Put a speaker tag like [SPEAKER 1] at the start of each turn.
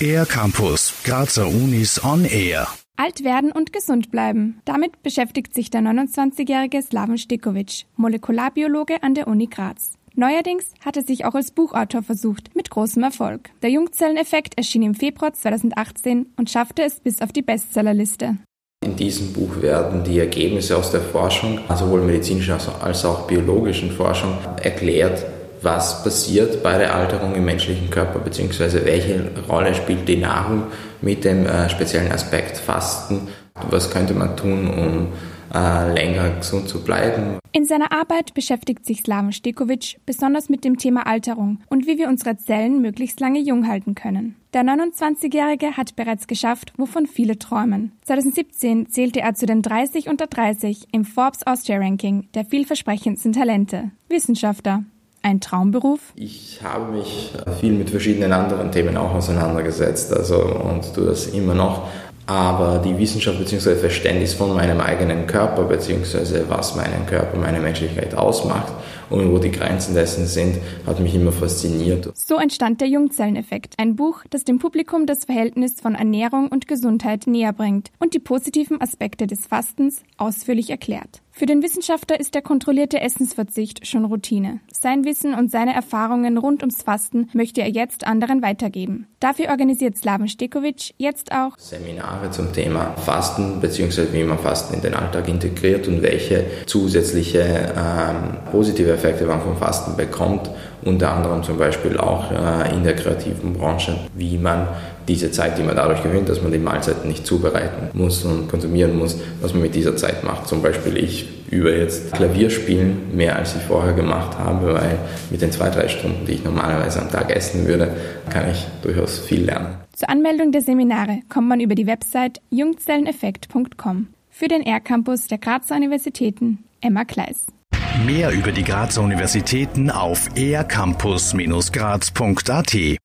[SPEAKER 1] Air Campus, Grazer Unis on Air.
[SPEAKER 2] Alt werden und gesund bleiben. Damit beschäftigt sich der 29-jährige Slaven Stikovic, Molekularbiologe an der Uni Graz. Neuerdings hat er sich auch als Buchautor versucht, mit großem Erfolg. Der Jungzelleneffekt erschien im Februar 2018 und schaffte es bis auf die Bestsellerliste.
[SPEAKER 3] In diesem Buch werden die Ergebnisse aus der Forschung, sowohl medizinischen als auch biologischen Forschung, erklärt, was passiert bei der Alterung im menschlichen Körper, beziehungsweise welche Rolle spielt die Nahrung mit dem äh, speziellen Aspekt Fasten. Was könnte man tun, um äh, länger gesund zu bleiben.
[SPEAKER 2] In seiner Arbeit beschäftigt sich Slaven Stekovic besonders mit dem Thema Alterung und wie wir unsere Zellen möglichst lange jung halten können. Der 29-Jährige hat bereits geschafft, wovon viele träumen. 2017 zählte er zu den 30 unter 30 im Forbes Austria Ranking der vielversprechendsten Talente. Wissenschaftler, ein Traumberuf?
[SPEAKER 3] Ich habe mich viel mit verschiedenen anderen Themen auch auseinandergesetzt, also und tue das immer noch. Aber die Wissenschaft bzw. Verständnis von meinem eigenen Körper bzw. was meinen Körper, meine Menschlichkeit ausmacht und wo die Grenzen dessen sind, hat mich immer fasziniert.
[SPEAKER 2] So entstand der Jungzelleneffekt, ein Buch, das dem Publikum das Verhältnis von Ernährung und Gesundheit näher bringt und die positiven Aspekte des Fastens ausführlich erklärt. Für den Wissenschaftler ist der kontrollierte Essensverzicht schon Routine. Sein Wissen und seine Erfahrungen rund ums Fasten möchte er jetzt anderen weitergeben. Dafür organisiert Slaven Stekovic jetzt auch
[SPEAKER 3] Seminare zum Thema Fasten bzw. wie man Fasten in den Alltag integriert und welche zusätzliche ähm, positive Effekte man vom Fasten bekommt. Unter anderem zum Beispiel auch äh, in der kreativen Branche, wie man diese Zeit, die man dadurch gewinnt, dass man die Mahlzeiten nicht zubereiten muss und konsumieren muss, was man mit dieser Zeit macht. Zum Beispiel ich übe jetzt Klavierspielen mehr als ich vorher gemacht habe, weil mit den zwei, drei Stunden, die ich normalerweise am Tag essen würde, kann ich durchaus viel lernen.
[SPEAKER 2] Zur Anmeldung der Seminare kommt man über die Website jungzelleneffekt.com. Für den R-Campus der Grazer Universitäten Emma Kleis.
[SPEAKER 1] Mehr über die Grazer Universitäten auf ercampus-graz.at